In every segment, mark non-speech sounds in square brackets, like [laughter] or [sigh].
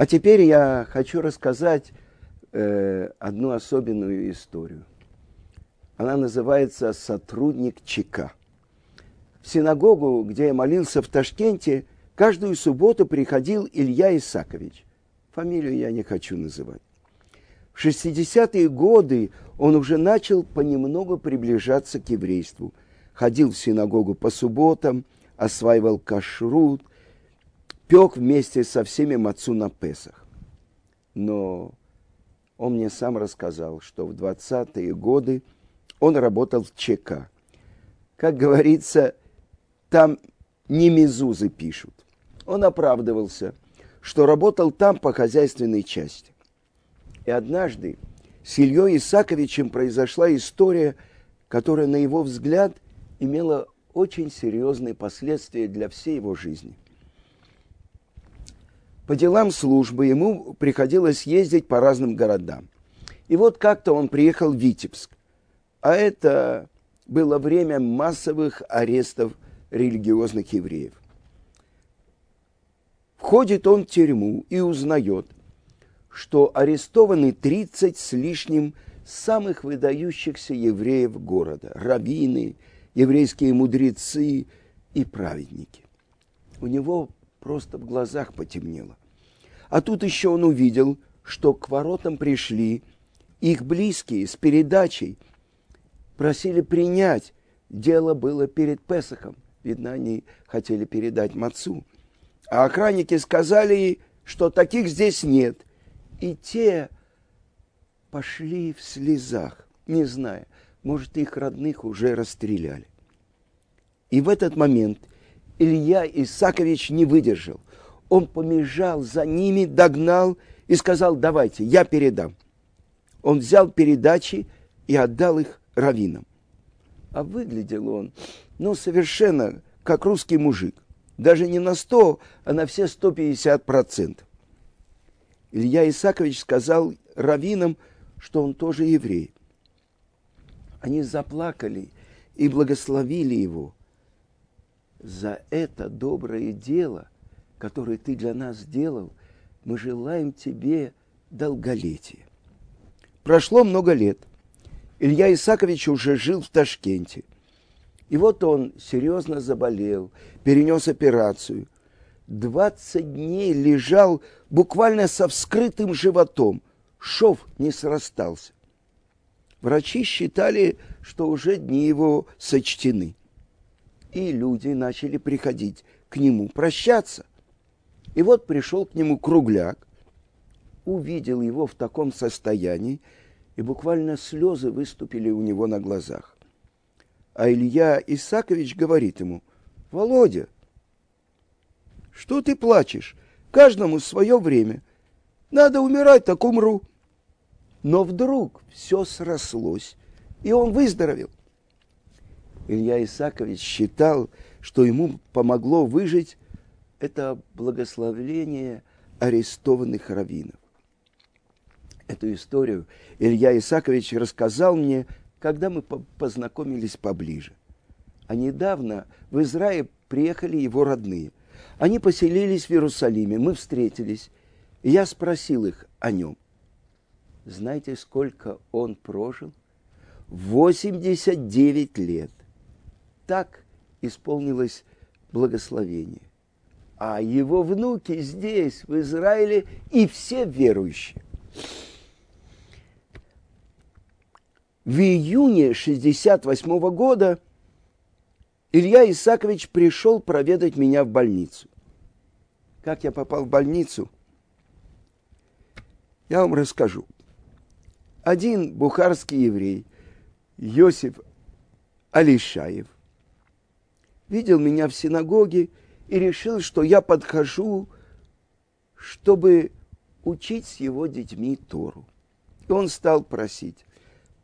А теперь я хочу рассказать э, одну особенную историю. Она называется «Сотрудник ЧК». В синагогу, где я молился в Ташкенте, каждую субботу приходил Илья Исакович. Фамилию я не хочу называть. В 60-е годы он уже начал понемногу приближаться к еврейству. Ходил в синагогу по субботам, осваивал кашрут, пек вместе со всеми мацу на Песах. Но он мне сам рассказал, что в 20-е годы он работал в ЧК. Как говорится, там не мезузы пишут. Он оправдывался, что работал там по хозяйственной части. И однажды с Ильей Исаковичем произошла история, которая, на его взгляд, имела очень серьезные последствия для всей его жизни. По делам службы ему приходилось ездить по разным городам. И вот как-то он приехал в Витебск. А это было время массовых арестов религиозных евреев. Входит он в тюрьму и узнает, что арестованы 30 с лишним самых выдающихся евреев города, раввины, еврейские мудрецы и праведники. У него просто в глазах потемнело. А тут еще он увидел, что к воротам пришли их близкие с передачей, просили принять. Дело было перед Песохом. Видно, они хотели передать мацу. А охранники сказали, что таких здесь нет. И те пошли в слезах, не зная, может, их родных уже расстреляли. И в этот момент Илья Исакович не выдержал. Он помежал за ними, догнал и сказал, давайте, я передам. Он взял передачи и отдал их раввинам. А выглядел он, ну, совершенно как русский мужик. Даже не на 100, а на все 150 процентов. Илья Исакович сказал раввинам, что он тоже еврей. Они заплакали и благословили его за это доброе дело, которое ты для нас сделал. Мы желаем тебе долголетия. Прошло много лет. Илья Исакович уже жил в Ташкенте. И вот он серьезно заболел, перенес операцию. 20 дней лежал буквально со вскрытым животом. Шов не срастался. Врачи считали, что уже дни его сочтены. И люди начали приходить к нему прощаться. И вот пришел к нему кругляк, увидел его в таком состоянии, и буквально слезы выступили у него на глазах. А Илья Исакович говорит ему, «Володя, что ты плачешь? Каждому свое время. Надо умирать, так умру». Но вдруг все срослось, и он выздоровел. Илья Исакович считал, что ему помогло выжить это благословление арестованных раввинов. Эту историю Илья Исакович рассказал мне, когда мы познакомились поближе. А недавно в Израиль приехали его родные. Они поселились в Иерусалиме, мы встретились, я спросил их о нем. Знаете, сколько он прожил? 89 лет. Так исполнилось благословение а его внуки здесь, в Израиле, и все верующие. В июне 68 года Илья Исакович пришел проведать меня в больницу. Как я попал в больницу, я вам расскажу. Один бухарский еврей, Йосиф Алишаев, видел меня в синагоге и решил, что я подхожу, чтобы учить с его детьми Тору. И он стал просить,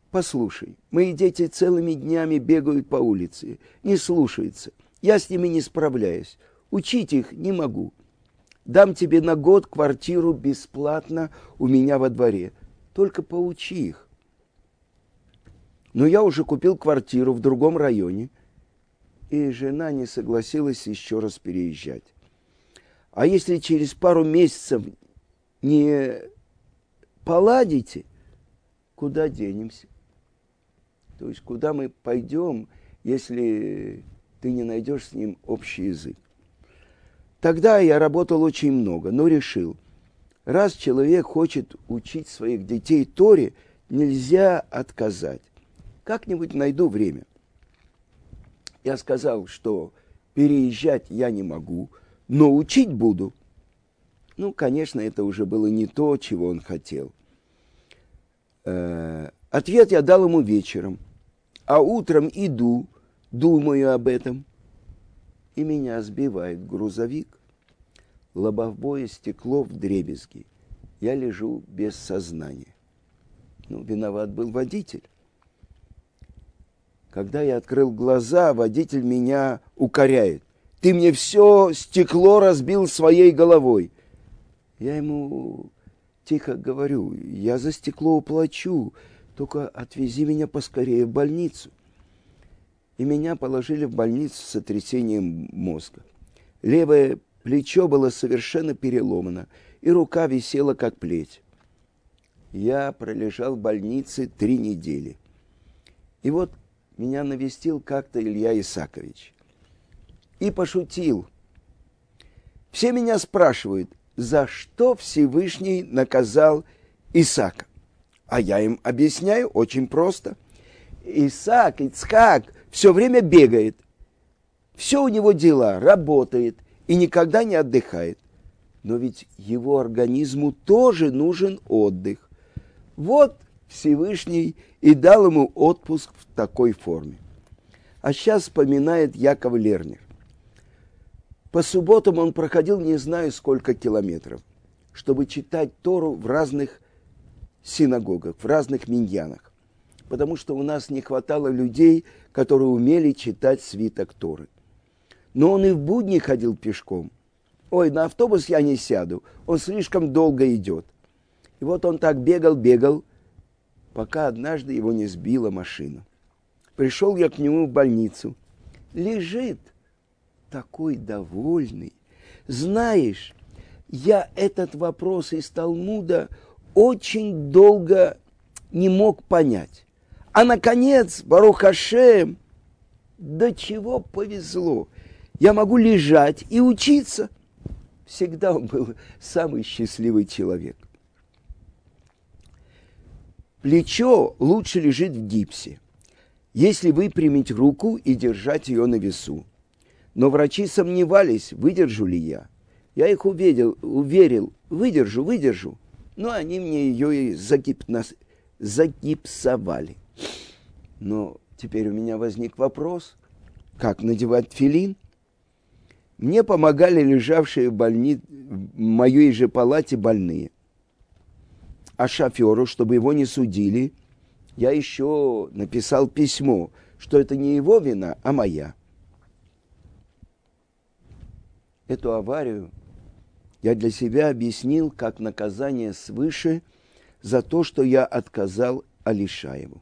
послушай, мои дети целыми днями бегают по улице, не слушаются, я с ними не справляюсь, учить их не могу. Дам тебе на год квартиру бесплатно у меня во дворе, только поучи их. Но я уже купил квартиру в другом районе – и жена не согласилась еще раз переезжать. А если через пару месяцев не поладите, куда денемся? То есть куда мы пойдем, если ты не найдешь с ним общий язык? Тогда я работал очень много, но решил, раз человек хочет учить своих детей Торе, нельзя отказать. Как-нибудь найду время. Я сказал, что переезжать я не могу, но учить буду. Ну, конечно, это уже было не то, чего он хотел. Э, ответ я дал ему вечером, а утром иду, думаю об этом – и меня сбивает грузовик. Лобовое стекло в дребезги. Я лежу без сознания. Ну, виноват был водитель. Когда я открыл глаза, водитель меня укоряет. Ты мне все стекло разбил своей головой. Я ему тихо говорю, я за стекло уплачу, только отвези меня поскорее в больницу и меня положили в больницу с сотрясением мозга. Левое плечо было совершенно переломано, и рука висела как плеть. Я пролежал в больнице три недели. И вот меня навестил как-то Илья Исакович. И пошутил. Все меня спрашивают, за что Всевышний наказал Исаака. А я им объясняю очень просто. Исаак, Ицхак все время бегает. Все у него дела, работает и никогда не отдыхает. Но ведь его организму тоже нужен отдых. Вот Всевышний и дал ему отпуск в такой форме. А сейчас вспоминает Яков Лернер. По субботам он проходил не знаю сколько километров, чтобы читать Тору в разных синагогах, в разных миньянах потому что у нас не хватало людей, которые умели читать свиток Торы. Но он и в будни ходил пешком. Ой, на автобус я не сяду, он слишком долго идет. И вот он так бегал, бегал, пока однажды его не сбила машина. Пришел я к нему в больницу. Лежит такой довольный. Знаешь, я этот вопрос из Талмуда очень долго не мог понять. А наконец, Барух Хашем, до чего повезло. Я могу лежать и учиться. Всегда он был самый счастливый человек. Плечо лучше лежит в гипсе, если выпрямить руку и держать ее на весу. Но врачи сомневались, выдержу ли я. Я их уверил, уверил выдержу, выдержу. Но они мне ее и загипнос... загипсовали. Но теперь у меня возник вопрос, как надевать филин? Мне помогали лежавшие в, больни... в моей же палате больные. А шоферу, чтобы его не судили, я еще написал письмо, что это не его вина, а моя. Эту аварию я для себя объяснил как наказание свыше за то, что я отказал Алишаеву.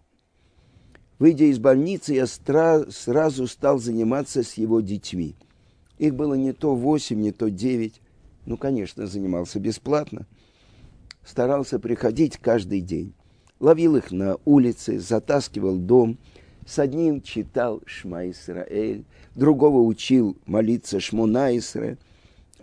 Выйдя из больницы, я сразу стал заниматься с его детьми. Их было не то восемь, не то девять. Ну, конечно, занимался бесплатно. Старался приходить каждый день. Ловил их на улице, затаскивал дом. С одним читал Шма Исраэль, другого учил молиться Шмуна Исра.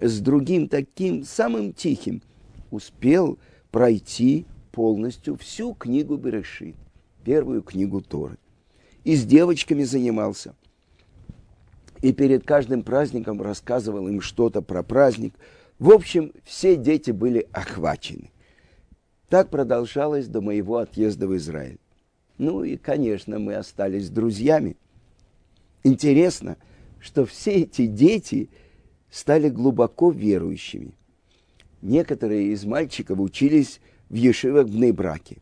С другим таким, самым тихим, успел пройти полностью всю книгу Берешит, первую книгу Торы и с девочками занимался. И перед каждым праздником рассказывал им что-то про праздник. В общем, все дети были охвачены. Так продолжалось до моего отъезда в Израиль. Ну и, конечно, мы остались друзьями. Интересно, что все эти дети стали глубоко верующими. Некоторые из мальчиков учились в Ешивах в Нейбраке.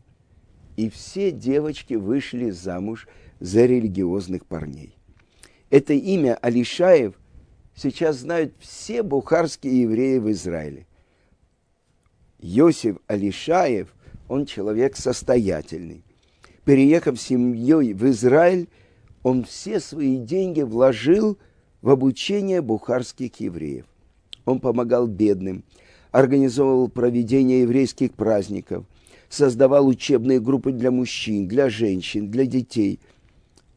И все девочки вышли замуж за религиозных парней. Это имя Алишаев сейчас знают все бухарские евреи в Израиле. Йосиф Алишаев, он человек состоятельный. Переехав с семьей в Израиль, он все свои деньги вложил в обучение бухарских евреев. Он помогал бедным, организовывал проведение еврейских праздников, создавал учебные группы для мужчин, для женщин, для детей.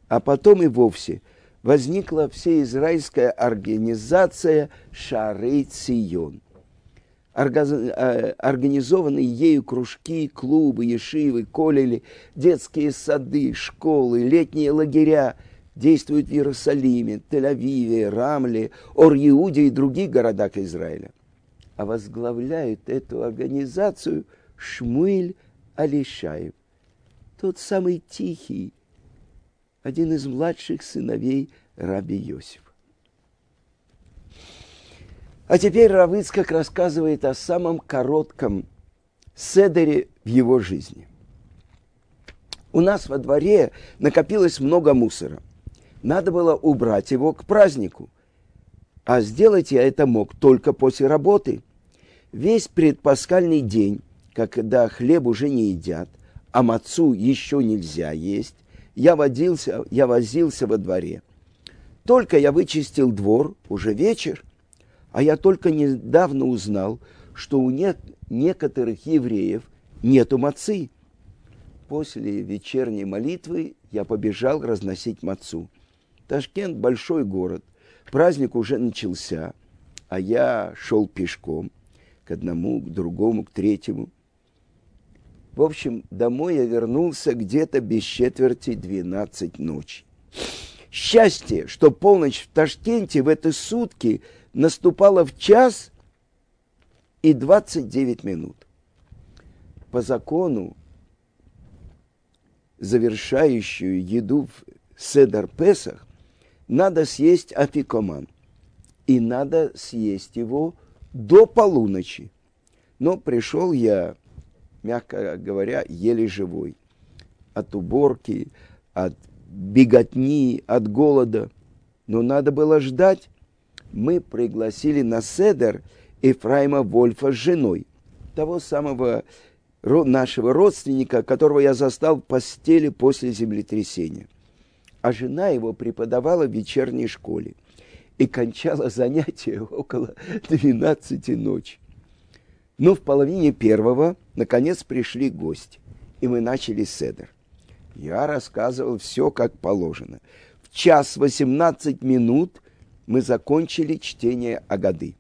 А потом и вовсе возникла всеизраильская организация Шарей Цион. Э, организованные ею кружки, клубы, ешивы, колели, детские сады, школы, летние лагеря действуют в Иерусалиме, Тель-Авиве, Рамле, Ор-Иуде и других городах Израиля. А возглавляет эту организацию Шмуэль Алишаев, тот самый тихий, один из младших сыновей Раби Йосифа. А теперь Равыцкак рассказывает о самом коротком седере в его жизни. У нас во дворе накопилось много мусора. Надо было убрать его к празднику. А сделать я это мог только после работы. Весь предпасхальный день, когда хлеб уже не едят, а мацу еще нельзя есть, я, водился, я возился во дворе. Только я вычистил двор, уже вечер – а я только недавно узнал, что у нет, некоторых евреев нету мацы. После вечерней молитвы я побежал разносить мацу. Ташкент – большой город. Праздник уже начался, а я шел пешком к одному, к другому, к третьему. В общем, домой я вернулся где-то без четверти двенадцать ночи. Счастье, что полночь в Ташкенте в эти сутки – наступала в час и 29 минут. По закону, завершающую еду в Седар Песах, надо съесть афикоман. И надо съесть его до полуночи. Но пришел я, мягко говоря, еле живой. От уборки, от беготни, от голода. Но надо было ждать, мы пригласили на седер Ефраима Вольфа с женой, того самого нашего родственника, которого я застал в постели после землетрясения. А жена его преподавала в вечерней школе и кончала занятия [laughs] около 12 ночи. Но в половине первого, наконец, пришли гости, и мы начали седер. Я рассказывал все, как положено. В час 18 минут мы закончили чтение Агады.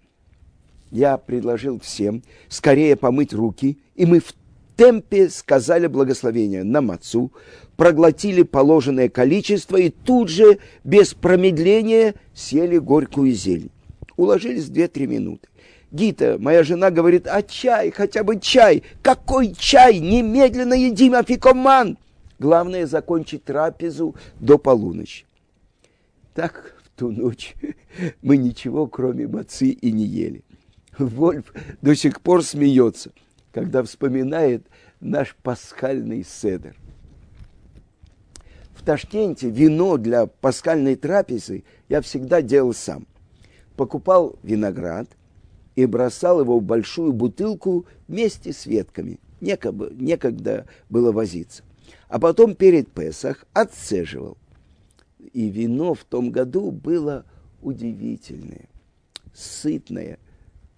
Я предложил всем скорее помыть руки, и мы в темпе сказали благословение на мацу, проглотили положенное количество и тут же, без промедления, съели горькую зелень. Уложились две-три минуты. Гита, моя жена, говорит, а чай, хотя бы чай. Какой чай? Немедленно едим афикоман. Главное закончить трапезу до полуночи. Так ту ночь [laughs] мы ничего, кроме мацы, и не ели. Вольф до сих пор смеется, когда вспоминает наш пасхальный седер. В Ташкенте вино для пасхальной трапезы я всегда делал сам. Покупал виноград и бросал его в большую бутылку вместе с ветками. Некогда, некогда было возиться. А потом перед Песах отцеживал и вино в том году было удивительное, сытное,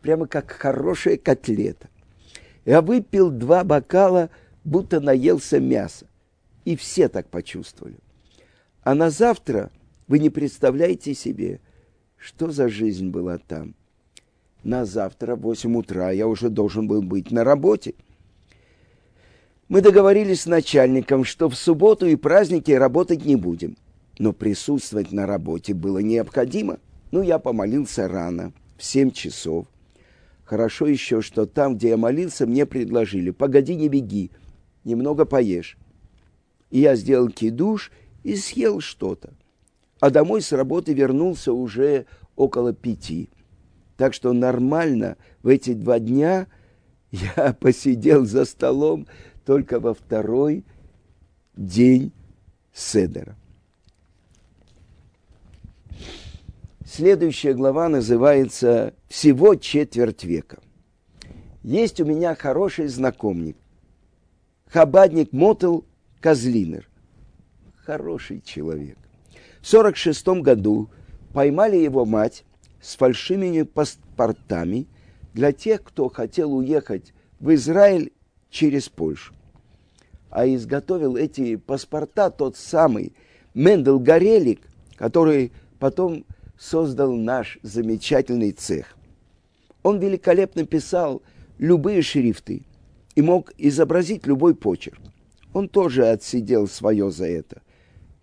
прямо как хорошая котлета. Я выпил два бокала, будто наелся мяса. И все так почувствовали. А на завтра вы не представляете себе, что за жизнь была там. На завтра в 8 утра я уже должен был быть на работе. Мы договорились с начальником, что в субботу и праздники работать не будем но присутствовать на работе было необходимо. Ну, я помолился рано, в семь часов. Хорошо еще, что там, где я молился, мне предложили, погоди, не беги, немного поешь. И я сделал кидуш и съел что-то. А домой с работы вернулся уже около пяти. Так что нормально в эти два дня я [laughs] посидел за столом только во второй день Седера. Следующая глава называется «Всего четверть века». Есть у меня хороший знакомник, хабадник Мотел Козлинер. Хороший человек. В 46 году поймали его мать с фальшивыми паспортами для тех, кто хотел уехать в Израиль через Польшу. А изготовил эти паспорта тот самый Мендел Горелик, который потом создал наш замечательный цех. Он великолепно писал любые шрифты и мог изобразить любой почерк. Он тоже отсидел свое за это.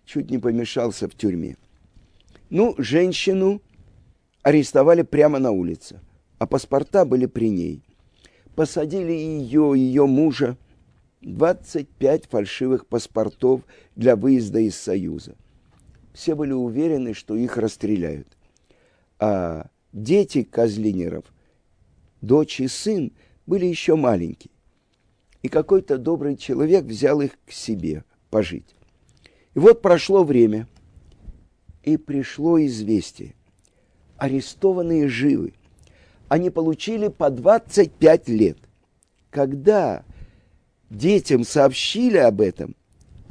Чуть не помешался в тюрьме. Ну, женщину арестовали прямо на улице, а паспорта были при ней. Посадили ее, ее мужа, 25 фальшивых паспортов для выезда из Союза. Все были уверены, что их расстреляют. А дети Козлинеров, дочь и сын, были еще маленькие. И какой-то добрый человек взял их к себе пожить. И вот прошло время, и пришло известие. Арестованные живы. Они получили по 25 лет. Когда детям сообщили об этом,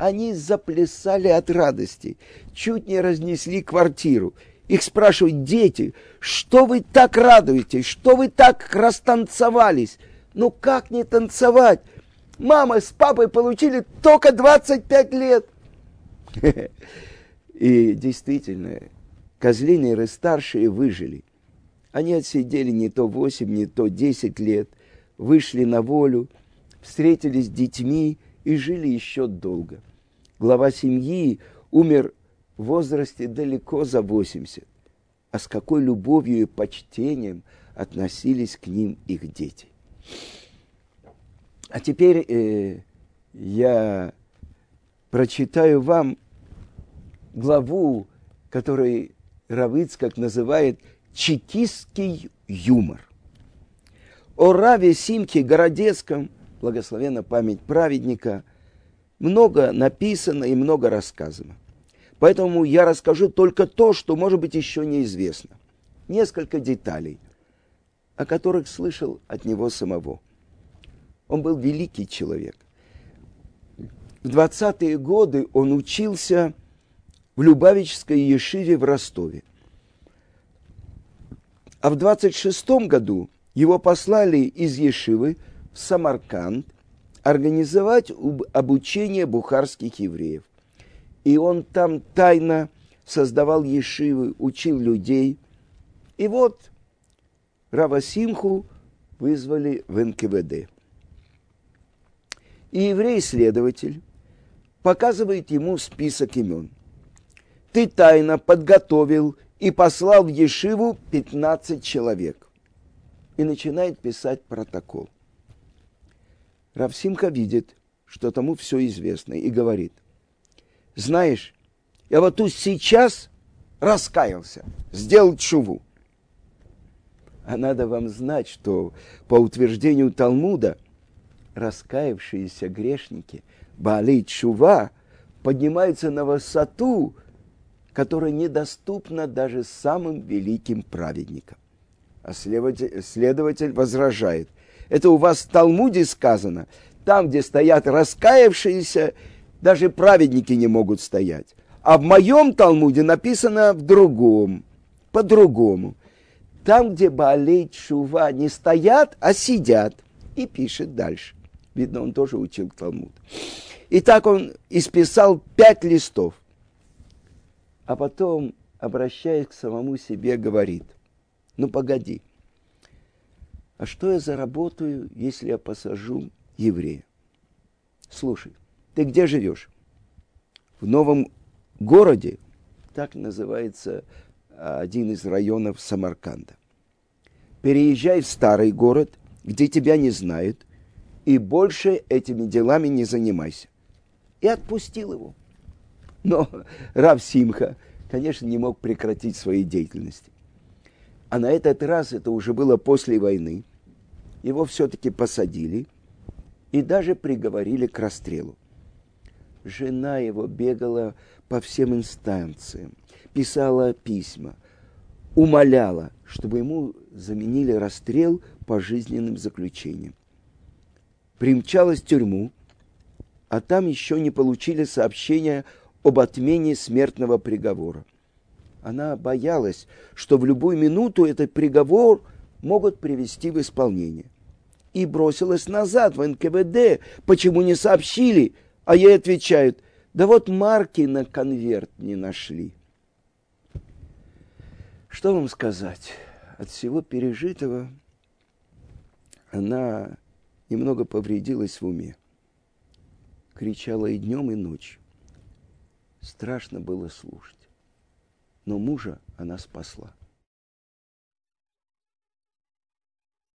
они заплясали от радости, чуть не разнесли квартиру. Их спрашивают дети, что вы так радуетесь, что вы так растанцевались? Ну как не танцевать? Мама с папой получили только 25 лет. [laughs] И действительно, козлинеры старшие выжили. Они отсидели не то 8, не то 10 лет, вышли на волю, встретились с детьми и жили еще долго. Глава семьи умер в возрасте далеко за 80. А с какой любовью и почтением относились к ним их дети. А теперь э, я прочитаю вам главу, которую Равыцкак называет «Чекистский юмор». О Раве Симке Городецком, благословена память праведника, много написано и много рассказано. Поэтому я расскажу только то, что, может быть, еще неизвестно. Несколько деталей, о которых слышал от него самого – он был великий человек. В 20-е годы он учился в Любавической Ешиве в Ростове. А в 26 году его послали из Ешивы в Самарканд организовать обучение бухарских евреев. И он там тайно создавал ешивы, учил людей. И вот Равасимху вызвали в НКВД. И еврей-следователь показывает ему список имен. Ты тайно подготовил и послал в Ешиву 15 человек. И начинает писать протокол. Равсимха видит, что тому все известно, и говорит, знаешь, я вот тут сейчас раскаялся, сделал чуву. А надо вам знать, что по утверждению Талмуда – раскаявшиеся грешники, Баали Чува, поднимаются на высоту, которая недоступна даже самым великим праведникам. А следователь, следователь возражает. Это у вас в Талмуде сказано. Там, где стоят раскаявшиеся, даже праведники не могут стоять. А в моем Талмуде написано в другом, по-другому. Там, где Баалей Чува не стоят, а сидят. И пишет дальше. Видно, он тоже учил Талмуд. И так он исписал пять листов. А потом, обращаясь к самому себе, говорит, ну погоди, а что я заработаю, если я посажу еврея? Слушай, ты где живешь? В новом городе, так называется один из районов Самарканда. Переезжай в старый город, где тебя не знают – и больше этими делами не занимайся. И отпустил его. Но [laughs] Рав Симха, конечно, не мог прекратить своей деятельности. А на этот раз, это уже было после войны, его все-таки посадили и даже приговорили к расстрелу. Жена его бегала по всем инстанциям, писала письма, умоляла, чтобы ему заменили расстрел пожизненным заключением примчалась в тюрьму, а там еще не получили сообщения об отмене смертного приговора. Она боялась, что в любую минуту этот приговор могут привести в исполнение. И бросилась назад в НКВД. Почему не сообщили? А ей отвечают, да вот марки на конверт не нашли. Что вам сказать? От всего пережитого она немного повредилась в уме. Кричала и днем, и ночью. Страшно было слушать. Но мужа она спасла.